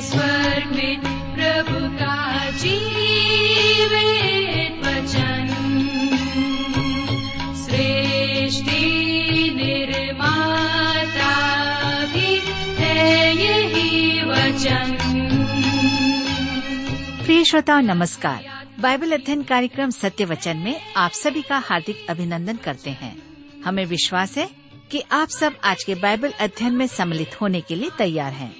स्वर्ग प्रभु का नमस्कार। बाइबल अध्ययन कार्यक्रम सत्य वचन में आप सभी का हार्दिक अभिनंदन करते हैं। हमें विश्वास है कि आप सब आज के बाइबल अध्ययन में सम्मिलित होने के लिए तैयार हैं।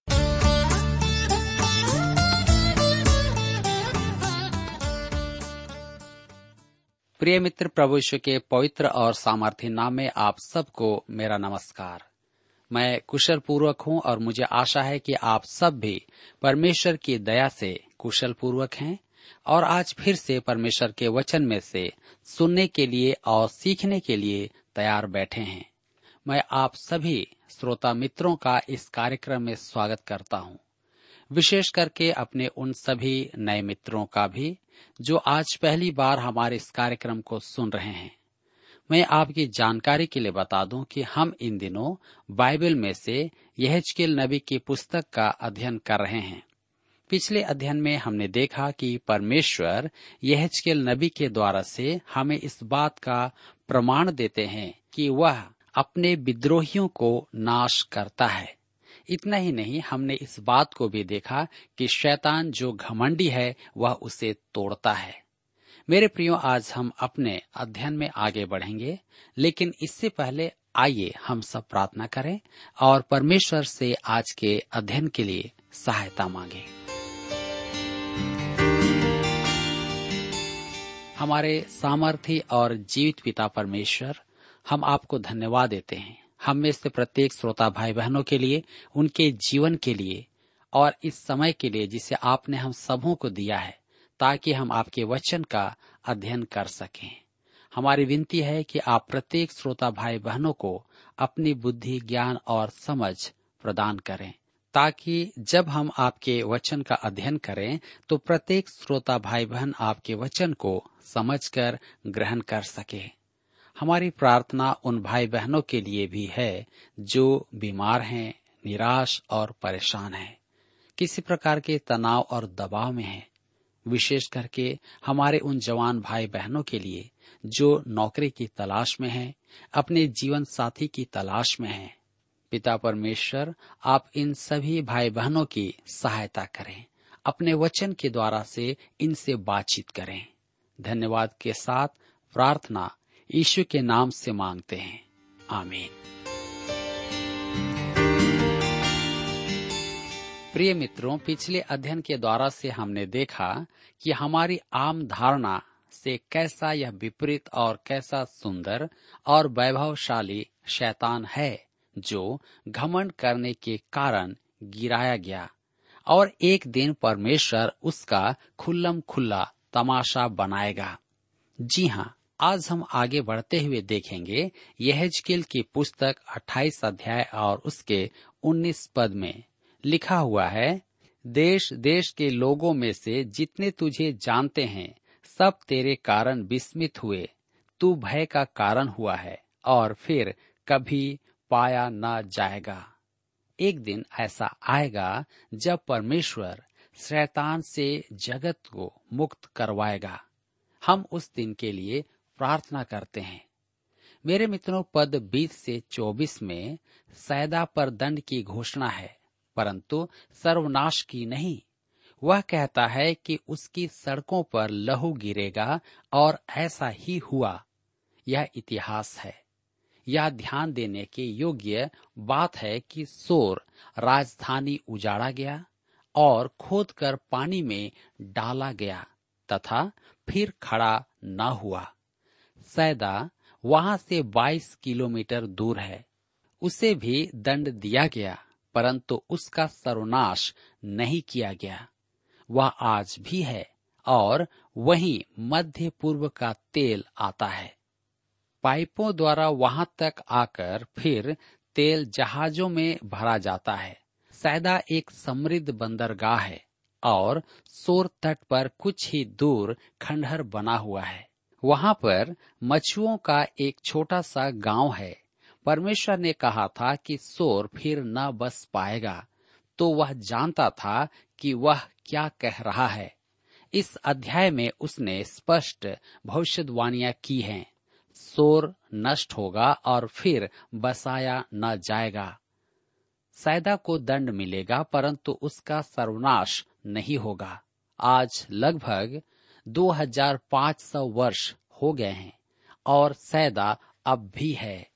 प्रिय मित्र, प्रभु यीशु के पवित्र और सामर्थ्य नाम में आप सबको मेरा नमस्कार। मैं कुशल पूर्वक हूँ और मुझे आशा है कि आप सब भी परमेश्वर की दया से कुशल पूर्वक हैं और आज फिर से परमेश्वर के वचन में से सुनने के लिए और सीखने के लिए तैयार बैठे हैं। मैं आप सभी श्रोता मित्रों का इस कार्यक्रम में स्वागत करता हूँ। विशेष करके अपने उन सभी नए मित्रों का भी जो आज पहली बार हमारे इस कार्यक्रम को सुन रहे हैं। मैं आपकी जानकारी के लिए बता दूँ कि हम इन दिनों बाइबल में से यहजकेल नबी की पुस्तक का अध्ययन कर रहे हैं। पिछले अध्ययन में हमने देखा कि परमेश्वर यहजकेल नबी के द्वारा से हमें इस बात का प्रमाण देते हैं कि वह अपने विद्रोहियों को नाश करता है। इतना ही नहीं, हमने इस बात को भी देखा कि शैतान जो घमंडी है, वह उसे तोड़ता है। मेरे प्रियो, आज हम अपने अध्ययन में आगे बढ़ेंगे, लेकिन इससे पहले आइए हम सब प्रार्थना करें और परमेश्वर से आज के अध्ययन के लिए सहायता मांगे। हमारे सामर्थ्य और जीवित पिता परमेश्वर, हम आपको धन्यवाद देते हैं। हम में से प्रत्येक श्रोता भाई बहनों के लिए, उनके जीवन के लिए और इस समय के लिए जिसे आपने हम सबों को दिया है, ताकि हम आपके वचन का अध्ययन कर सकें। हमारी विनती है कि आप प्रत्येक श्रोता भाई बहनों को अपनी बुद्धि, ज्ञान और समझ प्रदान करें, ताकि जब हम आपके वचन का अध्ययन करें तो प्रत्येक श्रोता भाई बहन आपके वचन को समझकर ग्रहण कर सके। हमारी प्रार्थना उन भाई बहनों के लिए भी है, जो बीमार हैं, निराश और परेशान हैं। किसी प्रकार के तनाव और दबाव में हैं। विशेष करके हमारे उन जवान भाई बहनों के लिए, जो नौकरी की तलाश में हैं, अपने जीवन साथी की तलाश में हैं। पिता परमेश्वर, आप इन सभी भाई बहनों की सहायता करें। अपने वचन के द्वारा से इनसे बातचीत करें। धन्यवाद के साथ प्रार्थना यीशु के नाम से मांगते हैं। आमीन। प्रिय मित्रों, पिछले अध्ययन के द्वारा से हमने देखा कि हमारी आम धारणा से कैसा यह विपरीत और कैसा सुंदर और वैभवशाली शैतान है, जो घमंड करने के कारण गिराया गया और एक दिन परमेश्वर उसका खुल्लम खुल्ला तमाशा बनाएगा। जी हाँ आज हम आगे बढ़ते हुए देखेंगे यहजकेल की पुस्तक 28 अध्याय और उसके 19 पद में लिखा हुआ है, देश देश के लोगों में से जितने तुझे जानते हैं, सब तेरे कारण विस्मित हुए। तू भय का कारण हुआ है और फिर कभी पाया न जाएगा। एक दिन ऐसा आएगा जब परमेश्वर शैतान से जगत को मुक्त करवाएगा। हम उस दिन के लिए प्रार्थना करते हैं। मेरे मित्रों, पद 20 से 24 में सैदा पर दंड की घोषणा है, परंतु सर्वनाश की नहीं। वह कहता है कि उसकी सड़कों पर लहू गिरेगा और ऐसा ही हुआ। यह इतिहास है। यह ध्यान देने के योग्य बात है कि सोर राजधानी उजाड़ा गया और खोद कर पानी में डाला गया तथा फिर खड़ा न हुआ। सैदा वहाँ से 22 किलोमीटर दूर है। उसे भी दंड दिया गया, परंतु उसका सर्वनाश नहीं किया गया। वह आज भी है और वहीं मध्य पूर्व का तेल आता है। पाइपों द्वारा वहाँ तक आकर फिर तेल जहाजों में भरा जाता है। सैदा एक समृद्ध बंदरगाह है और सोर तट पर कुछ ही दूर खंडहर बना हुआ है। वहाँ पर मछुओं का एक छोटा सा गाँव है। परमेश्वर ने कहा था कि सोर फिर न बस पाएगा तो वह जानता था कि वह क्या कह रहा है। इस अध्याय में उसने स्पष्ट भविष्यवाणियाँ की हैं। सोर नष्ट होगा और फिर बसाया न जाएगा। सैदा को दंड मिलेगा, परंतु उसका सर्वनाश नहीं होगा। आज लगभग 2500 वर्ष हो गए हैं और सैदा अब भी है।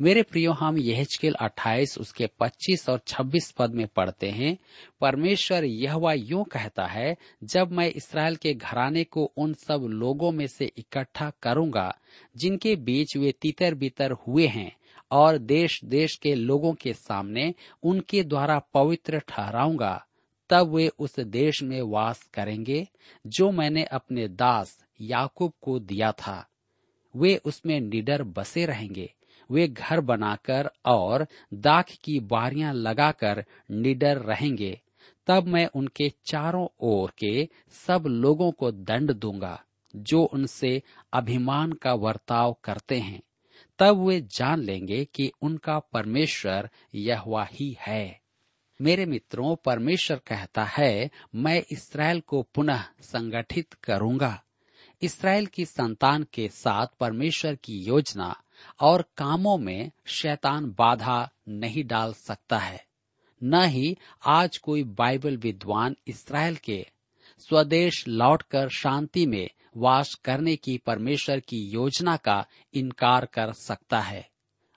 मेरे प्रियो, हम यहल अट्ठाईस, उसके 25 और 26 पद में पढ़ते हैं। परमेश्वर यह यूँ कहता है, जब मैं इसराइल के घराने को उन सब लोगों में से इकट्ठा करूँगा, जिनके बीच वे तीतर बीतर हुए हैं, और देश देश के लोगों के सामने उनके द्वारा पवित्र ठहराऊँगा तब वे उस देश में वास करेंगे, जो मैंने अपने दास याकूब को दिया था। वे उसमें निडर बसे रहेंगे। वे घर बनाकर और दाख की बारियाँ लगाकर निडर रहेंगे। तब मैं उनके चारों ओर के सब लोगों को दंड दूँगा, जो उनसे अभिमान का वर्ताव करते हैं। तब वे जान लेंगे कि उनका परमेश्वर यह ही है। मेरे मित्रों, परमेश्वर कहता है, मैं इसराइल को पुनः संगठित करूँगा। इसराइल की संतान के साथ परमेश्वर की योजना और कामों में शैतान बाधा नहीं डाल सकता है। न ही आज कोई बाइबल विद्वान इसराइल के स्वदेश लौटकर शांति में वास करने की परमेश्वर की योजना का इनकार कर सकता है।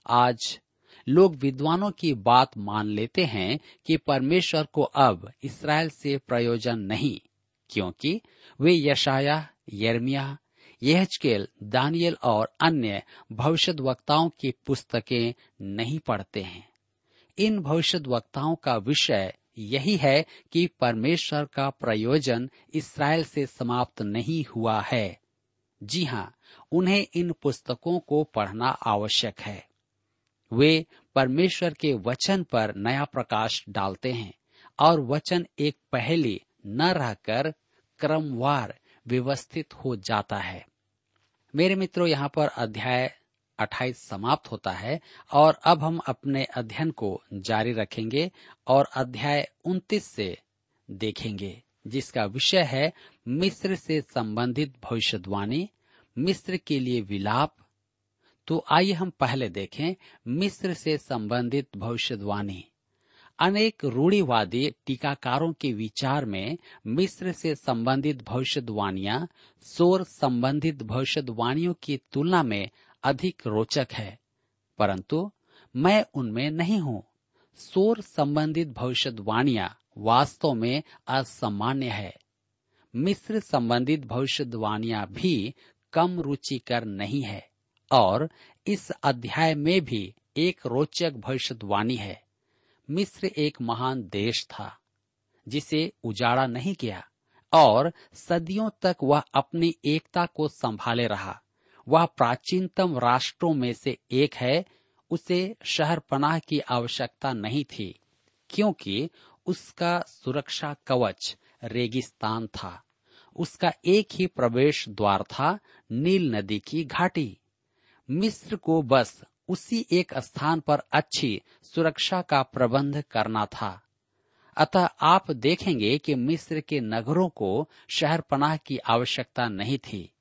आज लोग विद्वानों की बात मान लेते हैं कि परमेश्वर को अब इसराइल से प्रयोजन नहीं, क्योंकि वे यशाया यर्मिया यहचकेल दानियल और अन्य भविष्य वक्ताओं की पुस्तकें नहीं पढ़ते हैं। इन भविष्य वक्ताओं का विषय यही है कि परमेश्वर का प्रयोजन इसराइल से समाप्त नहीं हुआ है। जी हाँ उन्हें इन पुस्तकों को पढ़ना आवश्यक है। वे परमेश्वर के वचन पर नया प्रकाश डालते हैं और वचन एक पहली न रहकर क्रमवार व्यवस्थित हो जाता है। मेरे मित्रों, यहाँ पर अध्याय 28 समाप्त होता है और अब हम अपने अध्ययन को जारी रखेंगे और अध्याय 29 से देखेंगे, जिसका विषय है मिस्र से संबंधित भविष्यवाणी, मिस्र के लिए विलाप तो आइए हम पहले देखें मिस्र से संबंधित भविष्यवाणी। अनेक रूढ़ीवादी टीकाकारों के विचार में मिस्र से संबंधित भविष्यवाणियाँ सोर संबंधित भविष्यवाणियों की तुलना में अधिक रोचक है। परंतु मैं उनमें नहीं हूँ। सोर संबंधित भविष्यवाणियाँ वास्तव में असामान्य है। मिस्र संबंधित भविष्यवाणियाँ भी कम रुचिकर नहीं है। और इस अध्याय में भी एक रोचक भविष्यवाणी है। मिस्र एक महान देश था, जिसे उजाड़ा नहीं किया और सदियों तक वह अपनी एकता को संभाले रहा। वह प्राचीनतम राष्ट्रों में से एक है, उसे शहर पनाह की आवश्यकता नहीं थी, क्योंकि उसका सुरक्षा कवच रेगिस्तान था। उसका एक ही प्रवेश द्वार था, नील नदी की घाटी। मिस्र को बस उसी एक स्थान पर अच्छी सुरक्षा का प्रबंध करना था। अतः आप देखेंगे कि मिस्र के नगरों को शहर पनाह की आवश्यकता नहीं थी।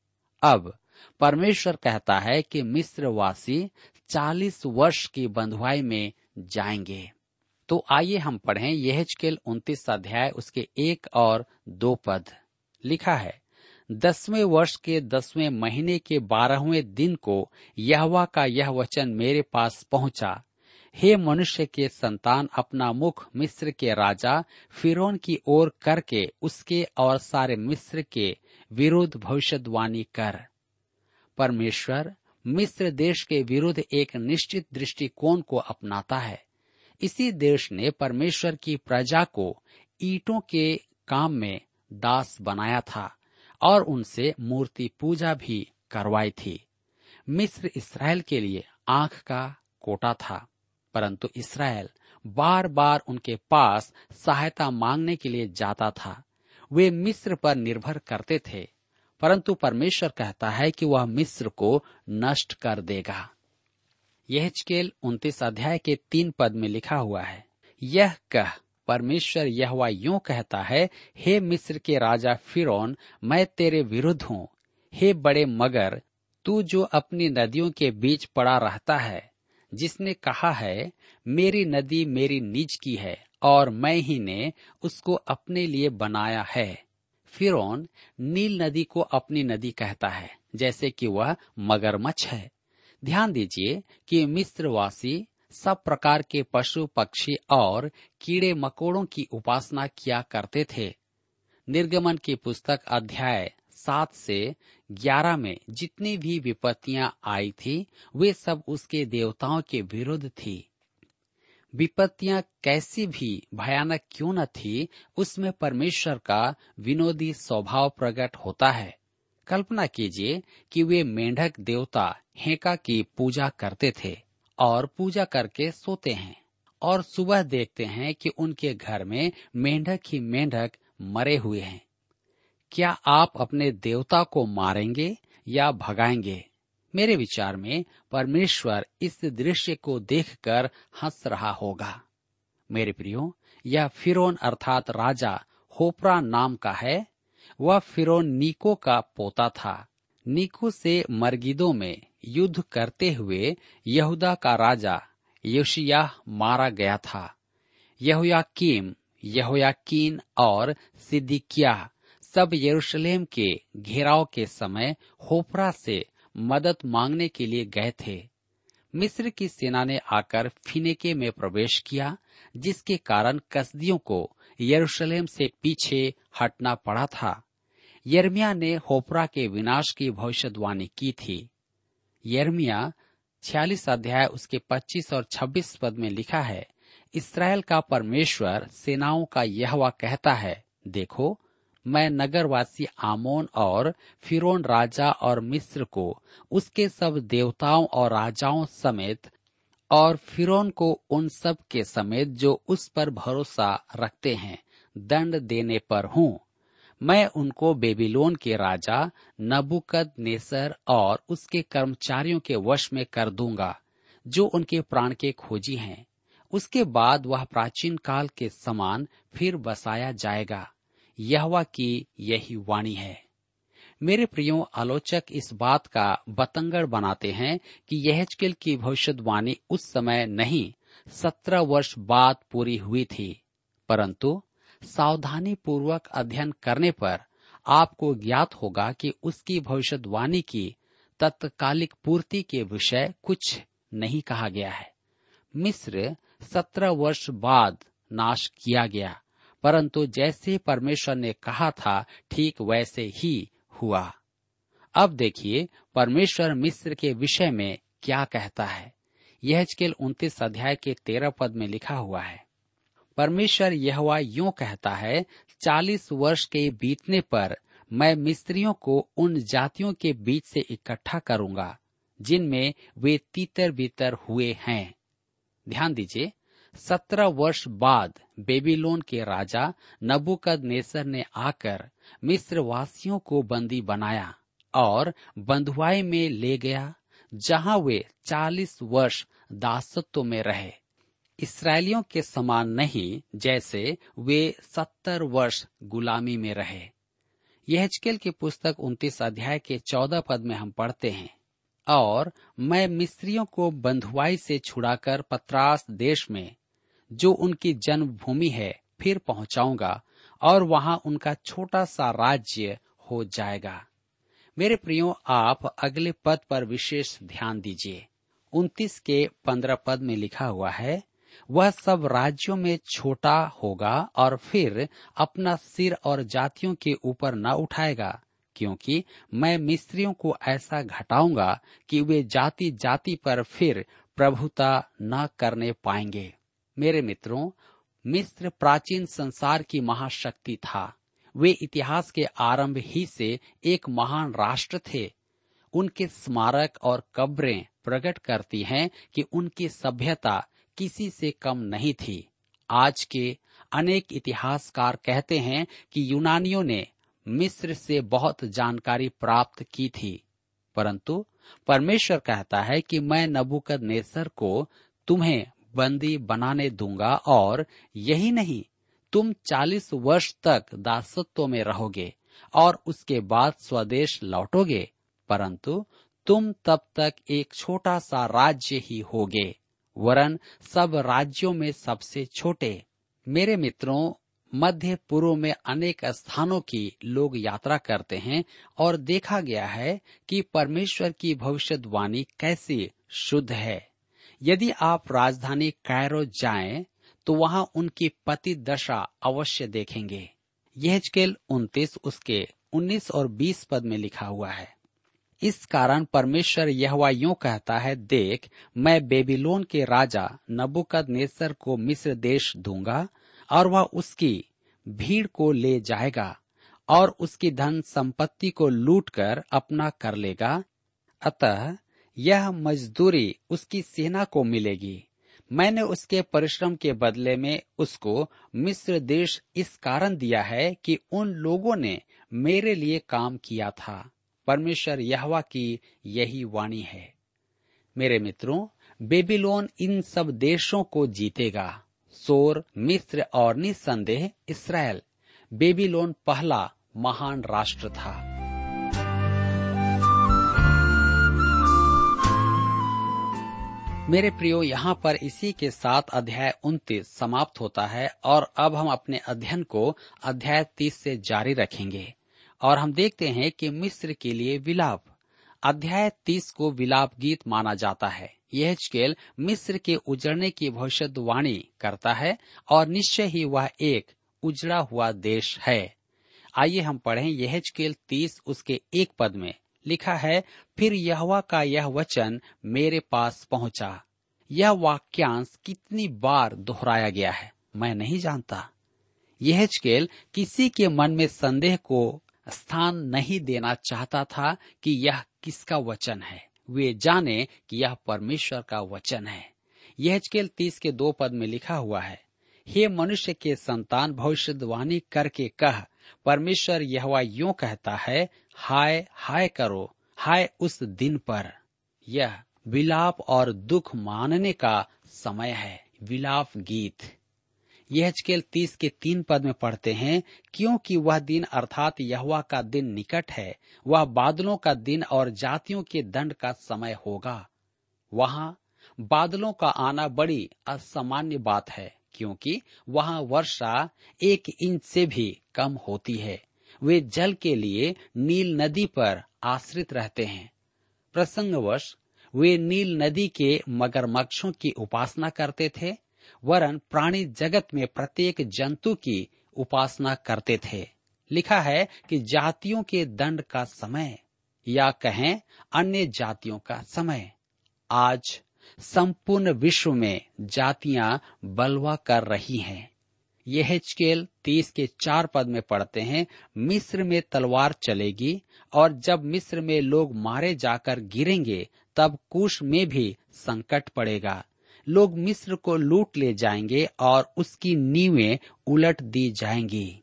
अब परमेश्वर कहता है कि मिस्र वासी चालीस वर्ष की बंधुआई में जाएँगे। तो आइए हम पढ़ें यह उन्तीस अध्याय उसके एक और दो पद। लिखा है दसवें वर्ष के दसवें महीने के बारहवें दिन को यहवा का यह वचन मेरे पास पहुँचा। हे मनुष्य के संतान, अपना मुख मिस्र के राजा फिरौन की ओर करके उसके और सारे मिस्र के विरुद्ध भविष्यवाणी कर। परमेश्वर, मिस्र देश के विरुद्ध एक निश्चित दृष्टिकोण को अपनाता है। इसी देश ने परमेश्वर की प्रजा को ईटों के काम में दास बनाया था। और उनसे मूर्ति पूजा भी करवाई थी। मिस्र इसराइल के लिए आँख का कोटा था, परंतु इसराइल बार बार उनके पास सहायता मांगने के लिए जाता था। वे मिस्र पर निर्भर करते थे, परंतु परमेश्वर कहता है कि वह मिस्र को नष्ट कर देगा। यह उन्तीस अध्याय के तीन पद में लिखा हुआ है, यह कह परमेश्वर यह यूँ कहता है, हे मिस्र के राजा फिरौन, मैं तेरे विरुद्ध हूँ। हे बड़े मगर, तू जो अपनी नदियों के बीच पड़ा रहता है, जिसने कहा है, मेरी नदी मेरी निज की है, और मैं ही ने उसको अपने लिए बनाया है। फिरौन नील नदी को अपनी नदी कहता है, जैसे कि वह मगरमच्छ है। ध्यान दीजिए कि मिस्रवासी सब प्रकार के पशु, पक्षी और कीड़े मकोड़ों की उपासना किया करते थे। निर्गमन की पुस्तक अध्याय सात से ग्यारह में जितनी भी विपत्तियाँ आई थी, वे सब उसके देवताओं के विरुद्ध थी। विपत्तियाँ कैसी भी भयानक क्यों न थी, उसमें परमेश्वर का विनोदी स्वभाव प्रकट होता है। कल्पना कीजिए कि वे मेंढक देवता हेका की पूजा करते थे। और पूजा करके सोते हैं और सुबह देखते हैं कि उनके घर में मेंढक ही मेंढक मरे हुए हैं। क्या आप अपने देवता को मारेंगे या भगाएँगे? मेरे विचार में परमेश्वर इस दृश्य को देखकर हंस रहा होगा। मेरे प्रियो, यह फिरोन अर्थात राजा होपरा नाम का है। वह फिरोन नीको का पोता था। नीको से मरगिदों में युद्ध करते हुए यहूदा का राजा योशिया मारा गया था। यहोयाकीम, यहोयाकीन और सिद्दीकिया सब यरूशलेम के घेराव के समय होपरा से मदद मांगने के लिए गए थे। मिस्र की सेना ने आकर फिनेके में प्रवेश किया, जिसके कारण कसदियों को यरूशलेम से पीछे हटना पड़ा था। यर्मिया ने होपरा के विनाश की भविष्यवाणी की थी। यर्मिया छियालीस अध्याय उसके 25 और 26 पद में लिखा है, इसराइल का परमेश्वर सेनाओं का यह कहता है, देखो, मैं नगरवासी आमोन और फिरौन राजा और मिस्र को, उसके सब देवताओं और राजाओं समेत और फिरोन को उन सब के समेत जो उस पर भरोसा रखते हैं, दंड देने पर हूँ। मैं उनको बेबीलोन के राजा नबुकद नेसर और उसके कर्मचारियों के वश में कर दूँगा, जो उनके प्राण के खोजी हैं। उसके बाद वह प्राचीन काल के समान फिर बसाया जाएगा। यहवा की यही वाणी है। मेरे प्रियो, आलोचक इस बात का बतंगड़ बनाते हैं कि यह की भविष्यवाणी उस समय नहीं, सत्रह वर्ष बाद पूरी हुई थी। परंतु सावधानी पूर्वक अध्ययन करने पर आपको ज्ञात होगा कि उसकी भविष्यवाणी की तत्कालिक पूर्ति के विषय कुछ नहीं कहा गया है। मिस्र सत्रह वर्ष बाद नाश किया गया, परंतु जैसे परमेश्वर ने कहा था, ठीक वैसे ही हुआ। अब देखिए, परमेश्वर मिस्र के विषय में क्या कहता है। यह उन्तीस अध्याय के तेरह पद में लिखा हुआ है। परमेश्वर यह यूँ कहता है, चालीस वर्ष के बीतने पर मैं मिस्त्रियों को उन जातियों के बीच से इकट्ठा करूँगा, जिनमें वे तीतर बीतर हुए हैं। ध्यान दीजिए, सत्रह वर्ष बाद बेबीलोन के राजा नबुकद नेसर ने आकर मिस्र वासियों को बंदी बनाया और बंधुआई में ले गया, जहाँ वे चालीस वर्ष दासत्व में रहे। इसराइलियों के समान नहीं जैसे वे सत्तर वर्ष गुलामी में रहे। यह की पुस्तक उन्तीस अध्याय के चौदह पद में हम पढ़ते हैं। और मैं मिस्रियों को बंधुआई से छुड़ाकर पत्रास देश में, जो उनकी जन्मभूमि है, फिर पहुंचाऊँगा, और वहाँ उनका छोटा सा राज्य हो जाएगा। मेरे प्रियो, आप अगले पद पर विशेष ध्यान दीजिए। उन्तीस के पंद्रह पद में लिखा हुआ है वह सब राज्यों में छोटा होगा और फिर अपना सिर और जातियों के ऊपर न उठाएगा, क्योंकि मैं मिस्त्रियों को ऐसा घटाऊँगा कि वे जाति जाति पर फिर प्रभुता न करने पाएँगे। मेरे मित्रों, मिस्र प्राचीन संसार की महाशक्ति था। वे इतिहास के आरंभ ही से एक महान राष्ट्र थे। उनके स्मारक और कब्रें प्रकट करती हैं कि उनकी सभ्यता किसी से कम नहीं थी। आज के अनेक इतिहासकार कहते हैं कि यूनानियों ने मिस्र से बहुत जानकारी प्राप्त की थी, परंतु परमेश्वर कहता है कि मैं नबुकद नेसर को तुम्हें बंदी बनाने दूँगा और यही नहीं, तुम चालीस वर्ष तक दासत्व में रहोगे और उसके बाद स्वदेश लौटोगे, परंतु तुम तब तक एक छोटा सा राज्य ही होगे। वरन सब राज्यों में सबसे छोटे। मेरे मित्रों, मध्य पूर्व में अनेक स्थानों की लोग यात्रा करते हैं और देखा गया है कि परमेश्वर की भविष्यवाणी कैसी शुद्ध है। यदि आप राजधानी कैरो जाएँ तो वहाँ उनकी पति दशा अवश्य देखेंगे। यह उन्तीस उसके उन्नीस और बीस पद में लिखा हुआ है। इस कारण परमेश्वर यह यूँ कहता है, देख, मैं बेबीलोन के राजा नबुकद नेसर को मिस्र देश दूँगा और वह उसकी भीड़ को ले जाएगा और उसकी धन संपत्ति को लूट कर अपना कर लेगा। अतः यह मजदूरी उसकी सेना को मिलेगी। मैंने उसके परिश्रम के बदले में उसको मिस्र देश इस कारण दिया है कि उन लोगों ने मेरे लिए काम किया था। परमेश्वर यहवा की यही वाणी है। मेरे मित्रों, बेबीलोन इन सब देशों को जीतेगा। सोर, मिस्र और निसंदेह इसराइल। बेबीलोन पहला महान राष्ट्र था। मेरे प्रियो, यहाँ पर इसी के साथ अध्याय उन्तीस समाप्त होता है और अब हम अपने अध्ययन को अध्याय तीस से जारी रखेंगे। और हम देखते हैं कि मिस्र के लिए विलाप। अध्याय तीस को विलाप गीत माना जाता है। यह चकेल मिस्र के उजड़ने की भविष्यवाणी करता है और निश्चय ही वह एक उजड़ा हुआ देश है। आइए हम पढ़ें यह चकेल तीस उसके एक पद में। लिखा है, फिर यहवा का यह वचन मेरे पास पहुँचा। यह वाक्यांश कितनी बार दोहराया गया है, मैं नहीं जानता। यह चकेल किसी के मन में संदेह को स्थान नहीं देना चाहता था कि यह किसका वचन है। वे जाने कि यह परमेश्वर का वचन है। यह तीस के दो पद में लिखा हुआ है, हे मनुष्य के संतान, भविष्यवाणी करके कह, परमेश्वर यह यूँ कहता है, हाय हाय करो, हाय उस दिन पर। यह विलाप और दुख मानने का समय है। विलाप गीत। यह हचकेल तीस के तीन पद में पढ़ते हैं, क्योंकि वह दिन अर्थात यहवा का दिन निकट है, वह बादलों का दिन और जातियों के दंड का समय होगा। वहाँ बादलों का आना बड़ी असामान्य बात है, क्योंकि वहाँ वर्षा एक इंच से भी कम होती है। वे जल के लिए नील नदी पर आश्रित रहते हैं। प्रसंगवश, वे नील नदी के मगरमच्छों की उपासना करते थे वरन प्राणी जगत में प्रत्येक जंतु की उपासना करते थे। लिखा है कि जातियों के दंड का समय या कहें अन्य जातियों का समय। आज संपूर्ण विश्व में जातियाँ बलवा कर रही हैं। यह चकेल तीस के चार पद में पढ़ते हैं, मिस्र में तलवार चलेगी और जब मिस्र में लोग मारे जाकर गिरेंगे, तब कुश में भी संकट पड़ेगा। लोग मिस्र को लूट ले जाएँगे और उसकी नीवें उलट दी जाएँगी।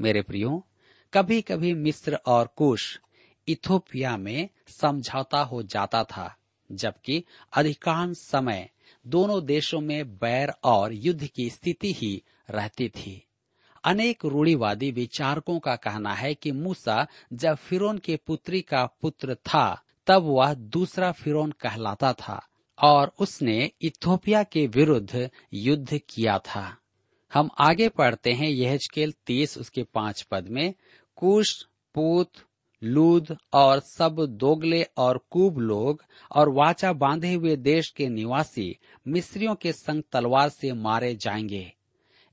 मेरे प्रियो कभी कभी मिस्र और कुश इथोपिया में समझौता हो जाता था, जबकि अधिकांश समय दोनों देशों में बैर और युद्ध की स्थिति ही रहती थी। अनेक रूढ़ीवादी विचारकों का कहना है कि मूसा जब फिरोन के पुत्री का पुत्र था, तब वह दूसरा फिरोन कहलाता था। और उसने इथोपिया के विरुद्ध युद्ध किया था। हम आगे पढ़ते हैं यह तीस उसके पाँच पद में, कुश, पूत, लूद और सब दोगले और कुब लोग और वाचा बांधे हुए देश के निवासी मिस्रियों के संग तलवार से मारे जाएँगे।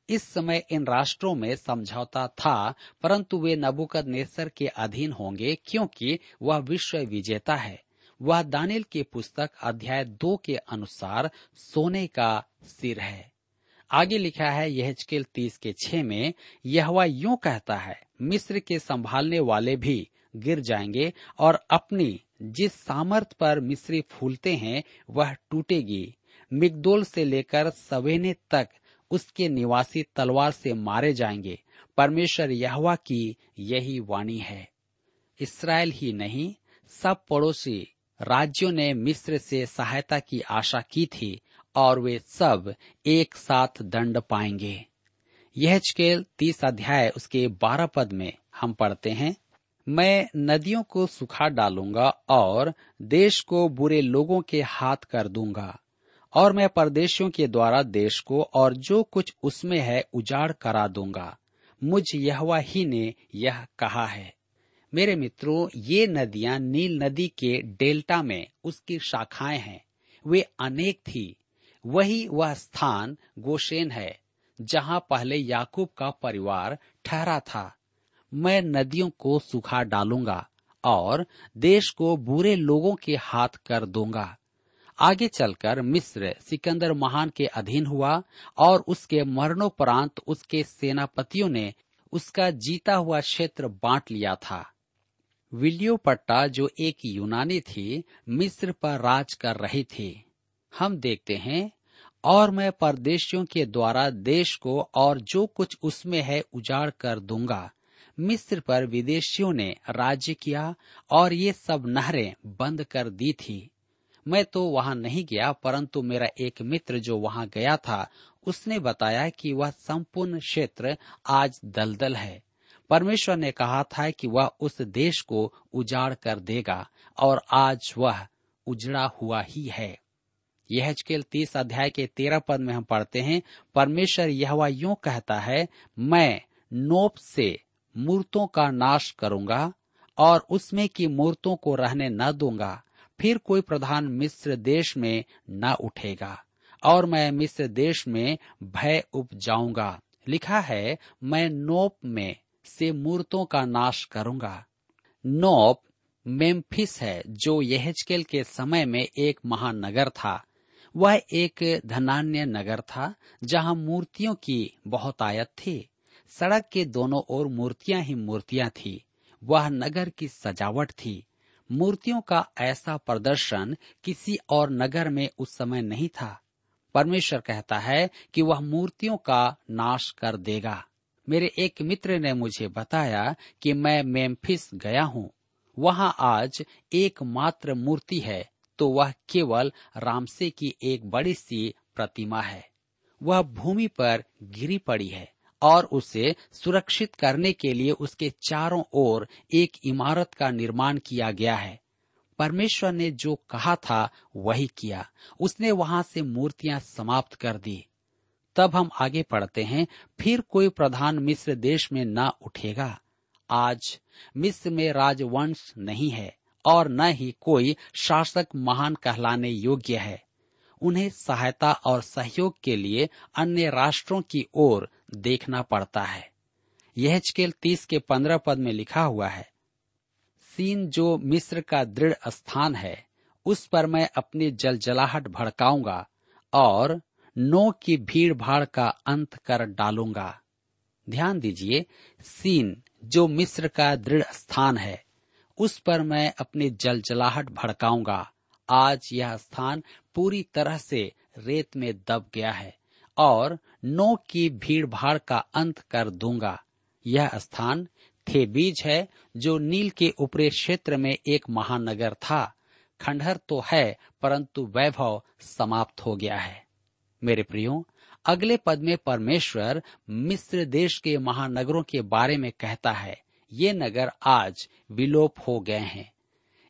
इस समय इन राष्ट्रों में समझौता था, परंतु वे नबुकद नेसर के अधीन होंगे क्योंकि वह विश्व विजेता है। वह दानिल की पुस्तक अध्याय दो के अनुसार सोने का सिर है। आगे लिखा है यह तीस के छह में यह यूँ कहता है, मिस्र के संभालने वाले भी गिर जाएँगे और अपनी जिस सामर्थ पर मिस्री फूलते हैं, वह टूटेगी। मिगदोल से लेकर सवेने तक उसके निवासी तलवार से मारे जाएँगे। परमेश्वर यहवा की यही वाणी है। इसराइल ही नहीं, सब पड़ोसी राज्यों ने मिस्र से सहायता की आशा की थी और वे सब एक साथ दंड पाएँगे। यह चकेल तीस अध्याय उसके बारह पद में हम पढ़ते हैं, मैं नदियों को सुखा डालूँगा और देश को बुरे लोगों के हाथ कर दूँगा और मैं परदेशियों के द्वारा देश को और जो कुछ उसमें है उजाड़ करा दूँगा। मुझ यहवा ही ने यह कहा है। मेरे मित्रों, ये नदियाँ नील नदी के डेल्टा में उसकी शाखाएँ हैं। वे अनेक थी। वही वह स्थान गोशेन है, जहाँ पहले याकूब का परिवार ठहरा था। मैं नदियों को सुखा डालूँगा और देश को बुरे लोगों के हाथ कर दूँगा। आगे चलकर मिस्र सिकंदर महान के अधीन हुआ और उसके मरणोपरांत उसके सेनापतियों ने उसका जीता हुआ क्षेत्र बांट लिया था। विलियोपट्टा जो एक यूनानी थी, मिस्र पर राज कर रही थी। हम देखते हैं, और मैं परदेशियों के द्वारा देश को और जो कुछ उसमें है उजाड़ कर दूँगा। मिस्र पर विदेशियों ने राज्य किया, और ये सब नहरें बंद कर दी थी। मैं तो वहाँ नहीं गया, परंतु मेरा एक मित्र जो वहाँ गया था, उसने बताया कि वह संपूर्ण क्षेत्र आज दलदल है। परमेश्वर ने कहा था कि वह उस देश को उजाड़ कर देगा और आज वह उजड़ा हुआ ही है। यह तीस अध्याय के तेरह पद में हम पढ़ते हैं, परमेश्वर यह यूँ कहता है, मैं नोप से मूर्तों का नाश करूँगा और उसमें की मूर्तों को रहने न दूँगा, फिर कोई प्रधान मिस्र देश में न उठेगा और मैं मिस्र देश में भय उपजाऊँगा। लिखा है, मैं नोप में से मूर्तों का नाश करूँगा। नोप मेम्फिस है, जो यहजकेल के समय में एक महानगर था। वह एक धनान्य नगर था, जहाँ मूर्तियों की बहुत आयत थी। सड़क के दोनों ओर मूर्तियाँ ही मूर्तियाँ थी। वह नगर की सजावट थी। मूर्तियों का ऐसा प्रदर्शन किसी और नगर में उस समय नहीं था। परमेश्वर कहता है कि वह मूर्तियों का नाश कर देगा। मेरे एक मित्र ने मुझे बताया कि मैं मेम्फिस गया हूँ। वहाँ आज एकमात्र मूर्ति है तो वह केवल रामसे की एक बड़ी सी प्रतिमा है। वह भूमि पर गिरी पड़ी है और उसे सुरक्षित करने के लिए उसके चारों ओर एक इमारत का निर्माण किया गया है। परमेश्वर ने जो कहा था, वही किया। उसने वहाँ से मूर्तियाँ समाप्त कर दी। तब हम आगे पढ़ते हैं, फिर कोई प्रधान मिस्र देश में न उठेगा। आज मिस्र में राजवंश नहीं है और न ही कोई शासक महान कहलाने योग्य है। उन्हें सहायता और सहयोग के लिए अन्य राष्ट्रों की ओर देखना पड़ता है। यह तीस के पंद्रह पद में लिखा हुआ है, सीन जो मिस्र का दृढ़ स्थान है, उस पर मैं अपनी जलजलाहट भड़काऊँगा और नो की भीड़ भाड़ का अंत कर डालूँगा। ध्यान दीजिए, सीन जो मिस्र का दृढ़ स्थान है, उस पर मैं अपनी जलजलाहट भड़काऊँगा। आज यह स्थान पूरी तरह से रेत में दब गया है और नो की भीड़ भाड़ का अंत कर दूँगा। यह स्थान थे बीज है, जो नील के ऊपरी क्षेत्र में एक महानगर था। खंडहर तो है, परंतु वैभव समाप्त हो गया है। मेरे प्रियो, अगले पद में परमेश्वर मिस्र देश के महानगरों के बारे में कहता है। ये नगर आज विलोप हो गए हैं।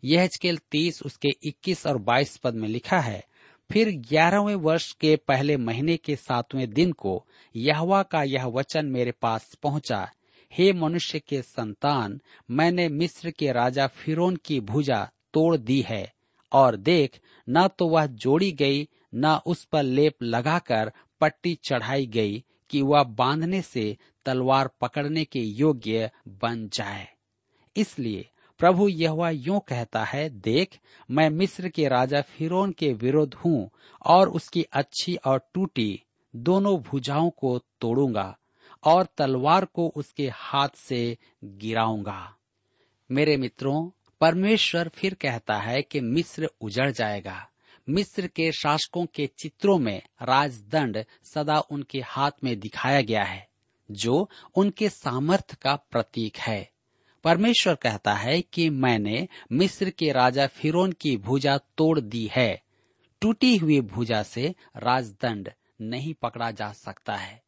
यह तीस उसके इक्कीस और बाईस पद में लिखा है, फिर ग्यारहवें वर्ष के पहले महीने के सातवें दिन को यहवा का यह वचन मेरे पास पहुँचा, हे मनुष्य के संतान, मैंने मिस्र के राजा फिरौन की भुजा तोड़ दी है, और देख, न तो वह जोड़ी गई न उस पर लेप लगाकर पट्टी चढ़ाई गई कि वह बांधने से तलवार पकड़ने के योग्य बन जाए। इसलिए प्रभु यह यूँ कहता है, देख, मैं मिस्र के राजा फिरौन के विरुद्ध हूँ और उसकी अच्छी और टूटी दोनों भुजाओं को तोड़ूँगा और तलवार को उसके हाथ से गिराऊँगा। मेरे मित्रों, परमेश्वर फिर कहता है कि मिस्र उजड़ जाएगा। मिस्र के शासकों के चित्रों में राजदंड सदा उनके हाथ में दिखाया गया है, जो उनके सामर्थ्य का प्रतीक है। परमेश्वर कहता है कि मैंने मिस्र के राजा फिरौन की भुजा तोड़ दी है। टूटी हुई भुजा से राजदंड नहीं पकड़ा जा सकता है।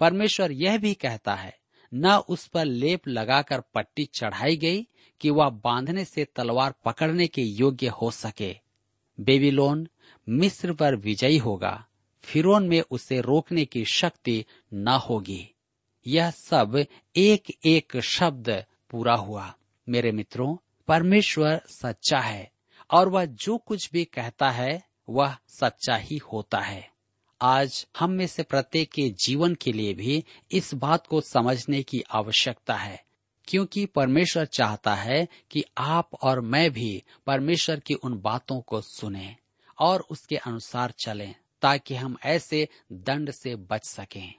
परमेश्वर यह भी कहता है, न उस पर लेप लगाकर पट्टी चढ़ाई गई कि वह बांधने से तलवार पकड़ने के योग्य हो सके। बेबीलोन मिस्र पर विजयी होगा। फिरौन में उसे रोकने की शक्ति न होगी। यह सब एक एक शब्द पूरा हुआ। मेरे मित्रों, परमेश्वर सच्चा है, और वह जो कुछ भी कहता है, वह सच्चा ही होता है। आज हम में से प्रत्येक के जीवन के लिए भी इस बात को समझने की आवश्यकता है। क्योंकि परमेश्वर चाहता है कि आप और मैं भी परमेश्वर की उन बातों को सुने और उसके अनुसार चलें, ताकि हम ऐसे दंड से बच सकें।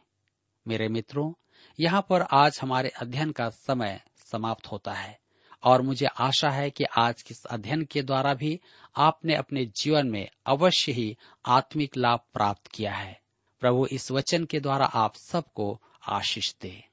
मेरे मित्रों, यहाँ पर आज हमारे अध्ययन का समय समाप्त होता है, और मुझे आशा है कि आज के इस अध्ययन के द्वारा भी आपने अपने जीवन में अवश्य ही आत्मिक लाभ प्राप्त किया है। प्रभु इस वचन के द्वारा आप सबको आशीष दे।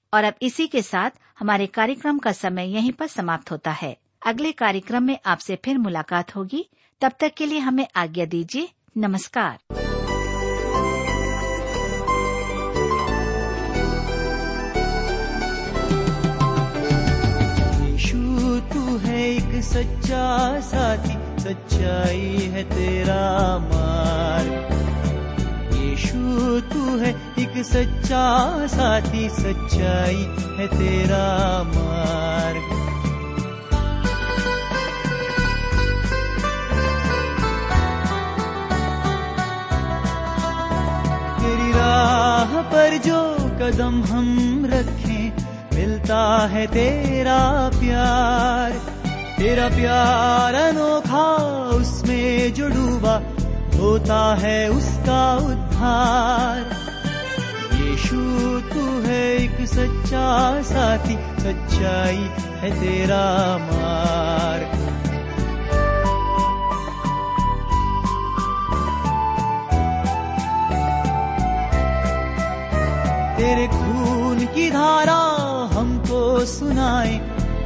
और अब इसी के साथ हमारे कार्यक्रम का समय यहीं पर समाप्त होता है। अगले कार्यक्रम में आपसे फिर मुलाकात होगी। तब तक के लिए हमें आज्ञा दीजिए। नमस्कार। सच्चा साथी, सच्चाई है तेरा मार्ग। यीशु तू है एक सच्चा साथी, सच्चाई है तेरा मार्ग तेरी राह पर जो कदम हम रखें, मिलता है तेरा प्यार। तेरा प्यार अनोखा उसमें जो डूबा, होता है उसका उद्धार। यीशु, तू है एक सच्चा साथी, सच्चाई है तेरा मार्ग तेरे खून की धारा हमको सुनाए,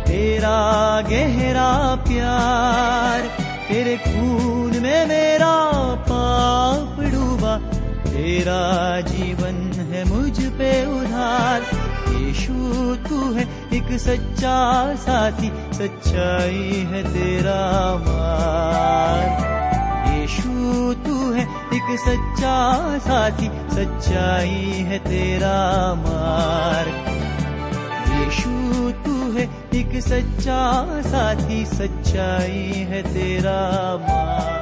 तेरा गहरा प्यार। तेरे खून में मेरा डूबा तेरा जीवन है मुझ पे उधार। यीशु, तू है एक सच्चा साथी, सच्चाई है तेरा मार। यीशु, तू है एक सच्चा साथी, सच्चाई है तेरा मार्ग यीशु, तू है एक सच्चा साथी, सच्चाई है तेरा मार्ग